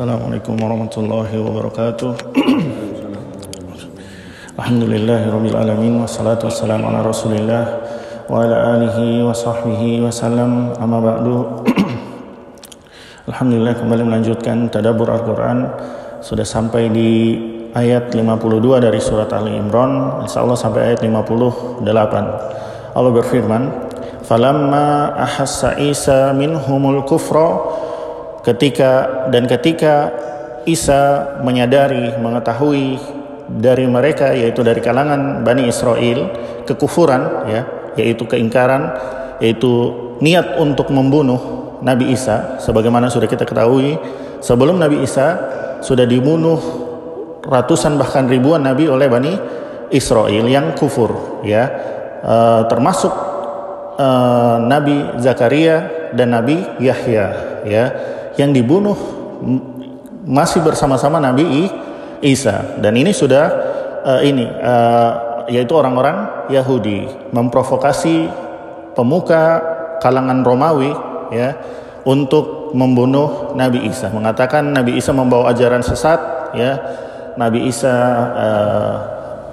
Assalamualaikum warahmatullahi wabarakatuh. Ala Rasulillah wa ala alihi wa sahbihi wasallam amma ba'du. Alhamdulillah kembali melanjutkan tadabbur Al-Qur'an sudah sampai di ayat 52 dari surat Ali Imran insyaallah sampai ayat 58. Allah berfirman, "Falamma ahassa Isa minhumul kufra" ketika dan ketika Isa menyadari mengetahui dari mereka yaitu dari kalangan Bani Israel kekufuran ya yaitu keingkaran yaitu niat untuk membunuh Nabi Isa sebagaimana sudah kita ketahui sebelum Nabi Isa sudah dibunuh ratusan bahkan ribuan nabi oleh Bani Israel yang kufur ya. E, termasuk e, Nabi Zakaria dan Nabi Yahya ya yang dibunuh masih bersama-sama Nabi Isa. Dan ini sudah uh, ini uh, yaitu orang-orang Yahudi memprovokasi pemuka kalangan Romawi ya untuk membunuh Nabi Isa. Mengatakan Nabi Isa membawa ajaran sesat ya. Nabi Isa uh,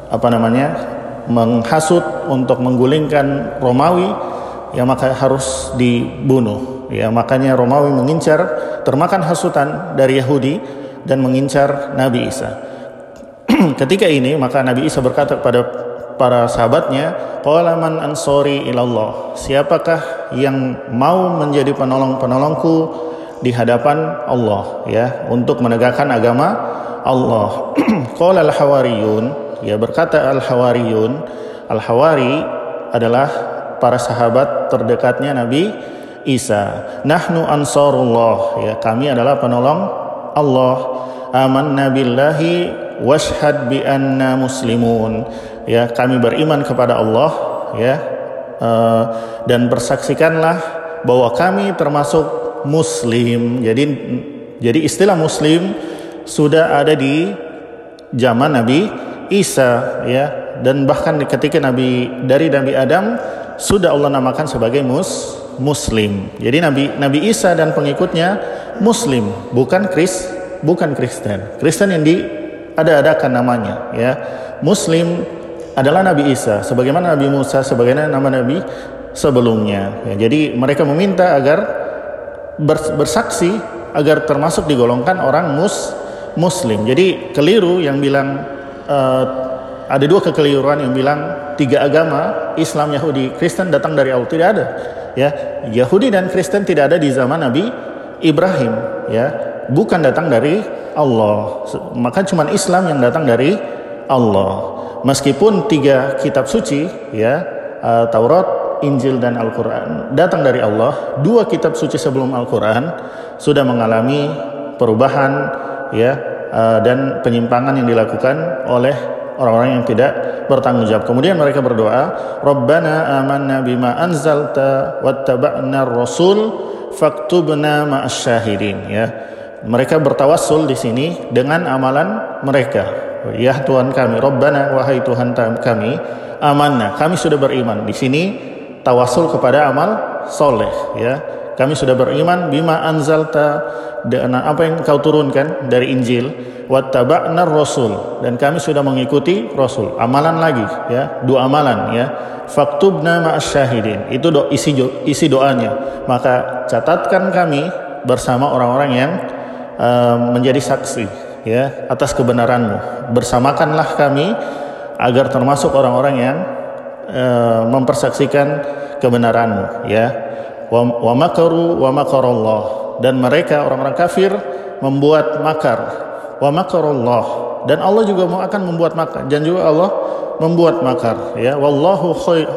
apa namanya menghasut untuk menggulingkan Romawi ya maka harus dibunuh ya makanya Romawi mengincar termakan hasutan dari Yahudi dan mengincar Nabi Isa. Ketika ini maka Nabi Isa berkata kepada para sahabatnya qala man ansori ilallah siapakah yang mau menjadi penolong-penolongku di hadapan Allah? Ya untuk menegakkan agama Allah. Qala al hawariyun ya berkata al hawariyun al hawari adalah para sahabat terdekatnya Nabi Isa. Nahnu ansarullah ya kami adalah penolong Allah. Amanna billahi washhad bi anna muslimun. Ya kami beriman kepada Allah ya uh, dan bersaksikanlah bahwa kami termasuk muslim. Jadi jadi istilah muslim sudah ada di zaman Nabi Isa ya dan bahkan ketika Nabi dari Nabi Adam sudah Allah namakan sebagai mus muslim. Jadi Nabi Nabi Isa dan pengikutnya muslim, bukan Kris, bukan Kristen. Kristen yang di ada-adakan namanya ya. Muslim adalah Nabi Isa sebagaimana Nabi Musa sebagaimana nama Nabi sebelumnya. Ya, jadi mereka meminta agar bersaksi agar termasuk digolongkan orang mus muslim. Jadi keliru yang bilang uh, ada dua kekeliruan yang bilang tiga agama Islam, Yahudi, Kristen datang dari Allah tidak ada. Ya, Yahudi dan Kristen tidak ada di zaman Nabi Ibrahim. Ya, bukan datang dari Allah. Maka cuma Islam yang datang dari Allah. Meskipun tiga kitab suci, ya uh, Taurat, Injil dan Al-Quran datang dari Allah. Dua kitab suci sebelum Al-Quran sudah mengalami perubahan, ya uh, dan penyimpangan yang dilakukan oleh orang-orang yang tidak bertanggung jawab. Kemudian mereka berdoa, "Rabbana amanna bima anzalta wattaba'na ar-rasul faktubna ma'asyahidin." Ya. Mereka bertawassul di sini dengan amalan mereka. Ya Tuhan kami, Rabbana wahai Tuhan kami, amanna, kami sudah beriman. Di sini tawasul kepada amal soleh ya. Kami sudah beriman bima anzalta dengan apa yang kau turunkan dari Injil wattaba'na rasul dan kami sudah mengikuti rasul. Amalan lagi ya dua amalan ya. Faktubna ma'asyahidin itu do, isi isi doanya. Maka catatkan kami bersama orang-orang yang uh, menjadi saksi ya atas kebenaranmu. Bersamakanlah kami agar termasuk orang-orang yang uh, mempersaksikan kebenaranmu ya wa, makaru wa makarallah dan mereka orang-orang kafir membuat makar. Wa makarullah. Dan Allah juga akan membuat makar. Dan juga Allah membuat makar. Ya wallahu khair,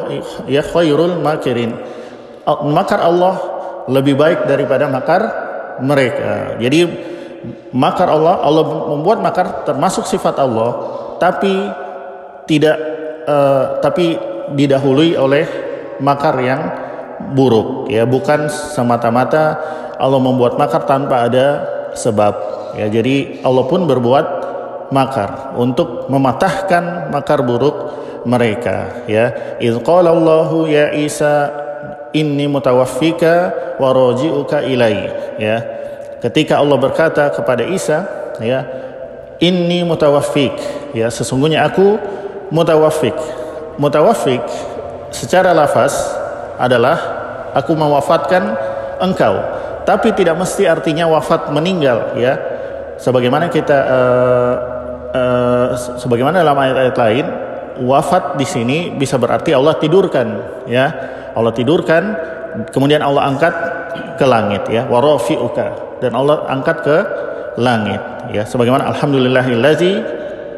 ya khairul makirin. Makar Allah lebih baik daripada makar mereka. Jadi makar Allah Allah membuat makar termasuk sifat Allah tapi tidak uh, tapi didahului oleh makar yang buruk ya bukan semata-mata Allah membuat makar tanpa ada sebab Ya, jadi Allah pun berbuat makar untuk mematahkan makar buruk mereka ya. Idz qala Allahu ya Isa inni mutawaffika wa raji'uka ilai ya. ketika Allah berkata kepada Isa ya inni mutawaffik ya sesungguhnya aku mutawaffik mutawaffik secara lafaz adalah aku mewafatkan engkau. Tapi tidak mesti artinya wafat meninggal ya. Sebagaimana kita uh, uh, sebagaimana dalam ayat-ayat lain wafat di sini bisa berarti Allah tidurkan ya. Allah tidurkan kemudian Allah angkat ke langit ya. Warafi'uka dan Allah angkat ke langit ya. Sebagaimana alhamdulillahillazi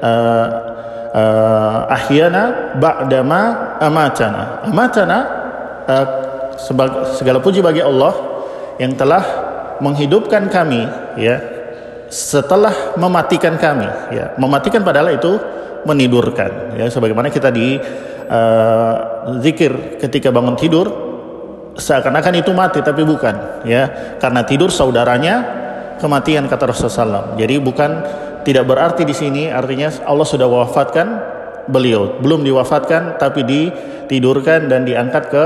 uh, uh, ahyana ba'dama amatana amatana uh, segala puji bagi Allah yang telah menghidupkan kami ya setelah mematikan kami ya. Mematikan padahal itu menidurkan ya. Sebagaimana kita di uh, zikir ketika bangun tidur seakan-akan itu mati tapi bukan ya. Karena tidur saudaranya kematian kata Rasulullah SAW. Jadi bukan tidak berarti di sini artinya Allah sudah wafatkan beliau. Belum diwafatkan tapi ditidurkan dan diangkat ke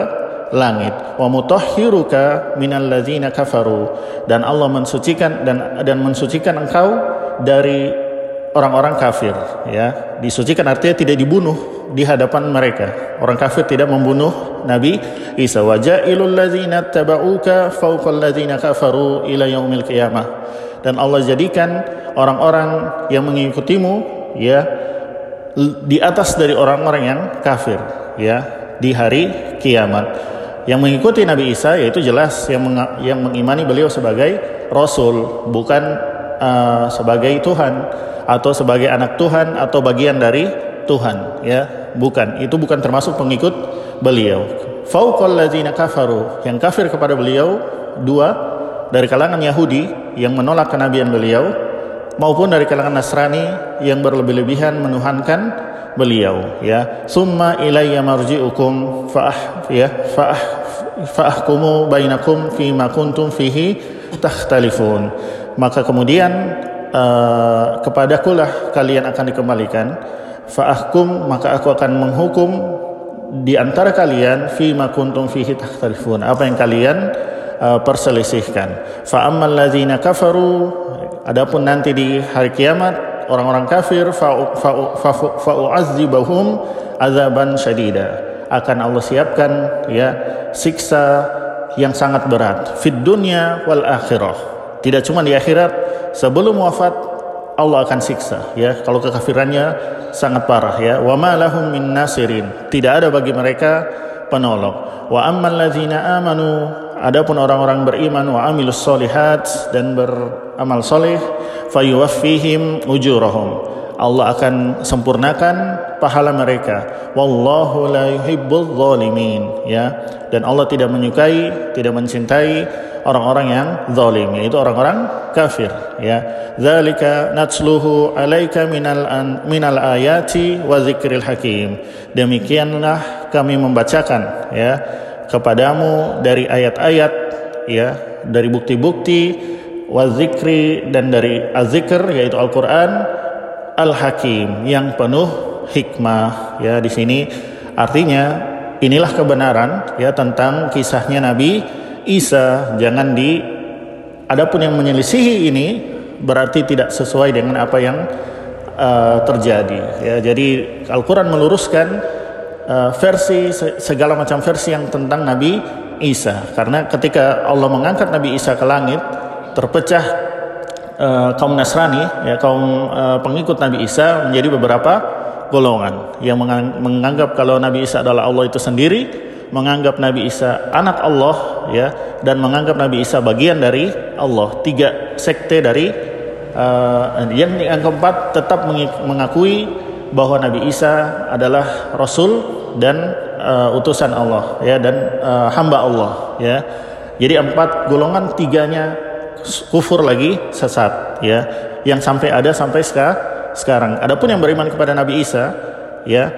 langit. Wa mutahhiruka minal ladzina kafaru. Dan Allah mensucikan dan dan mensucikan engkau dari orang-orang kafir ya. Disucikan artinya tidak dibunuh di hadapan mereka. Orang kafir tidak membunuh Nabi Isa. Wajailul ladzina tabauka fawqal ladzina kafaru ila yaumil qiyamah. Dan Allah jadikan orang-orang yang mengikutimu ya di atas dari orang-orang yang kafir ya di hari kiamat yang mengikuti Nabi Isa yaitu jelas yang meng yang mengimani beliau sebagai rasul bukan uh, sebagai Tuhan atau sebagai anak Tuhan atau bagian dari Tuhan ya. Bukan. Itu bukan termasuk pengikut beliau. Fauqal ladzina kafaru. Yang kafir kepada beliau dua dari kalangan Yahudi yang menolak kenabian beliau maupun dari kalangan Nasrani yang berlebih-lebihan menuhankan beliau ya. Summa ilayya marji'ukum fa'ah ya fa'ah fa'ahkumu bainakum fi ma kuntum fihi takhtalifun. Maka kemudian uh, kepadakulah kalian akan dikembalikan. Fa'ahkum maka aku akan menghukum di antara kalian fi ma kuntum fihi takhtalifun. Apa yang kalian uh, perselisihkan. Fa ammal ladzina kafaru adapun nanti di hari kiamat orang-orang kafir fa'u'adzibahum azaban syadida. Akan Allah siapkan ya siksa yang sangat berat. Fid dunya wal akhirah. Tidak cuma di akhirat sebelum wafat Allah akan siksa ya. Kalau kekafirannya sangat parah ya. Wa ma lahum min nasirin. Tidak ada bagi mereka penolong. Wa ammal ladzina amanu adapun orang-orang beriman wa amilus solihat dan beramal soleh fayuwaffihim ujurahum. Allah akan sempurnakan pahala mereka. Wallahu la yuhibbul zalimin ya. Dan Allah tidak menyukai tidak mencintai orang-orang yang zalim yaitu orang-orang kafir ya. Zalika natsluhu alaika minal an, minal ayati wa zikril hakim. Demikianlah kami membacakan ya kepadamu dari ayat-ayat ya dari bukti-bukti wa zikri dan dari azikr yaitu Al-Qur'an al-hakim yang penuh hikmah ya di sini. Artinya inilah kebenaran ya tentang kisahnya Nabi Isa. Jangan di adapun yang menyelisihi ini berarti tidak sesuai dengan apa yang uh, terjadi ya. Jadi Al-Qur'an meluruskan uh, versi segala macam versi yang tentang Nabi Isa. Karena ketika Allah mengangkat Nabi Isa ke langit terpecah uh, kaum Nasrani ya kaum uh, pengikut Nabi Isa menjadi beberapa golongan yang menganggap kalau Nabi Isa adalah Allah itu sendiri menganggap Nabi Isa anak Allah ya dan menganggap Nabi Isa bagian dari Allah. Tiga sekte dari uh, yang yang keempat tetap mengakui bahwa Nabi Isa adalah Rasul dan uh, utusan Allah ya dan uh, hamba Allah ya. Jadi empat golongan tiganya kufur lagi sesat ya. Yang sampai ada sampai sekarang. Adapun yang beriman kepada Nabi Isa ya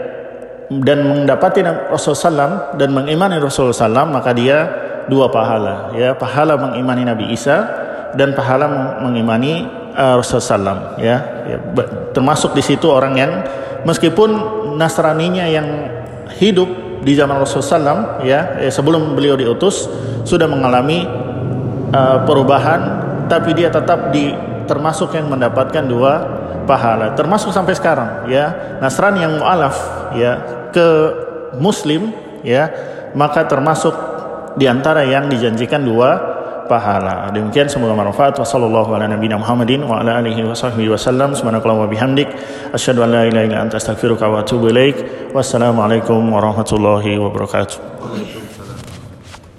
dan mendapati Rasulullah SAW dan mengimani Rasulullah SAW maka dia dua pahala ya. Pahala mengimani Nabi Isa dan pahala mengimani uh, Rasulullah SAW ya, ya termasuk di situ orang yang meskipun Nasraninya yang hidup di zaman Rasulullah SAW ya, ya sebelum beliau diutus sudah mengalami uh, perubahan tapi dia tetap di termasuk yang mendapatkan dua pahala termasuk sampai sekarang ya Nasrani yang mualaf ya ke muslim ya maka termasuk di antara yang dijanjikan dua pahala. Demikian semoga ilaik. Wassalamualaikum warahmatullahi wabarakatuh.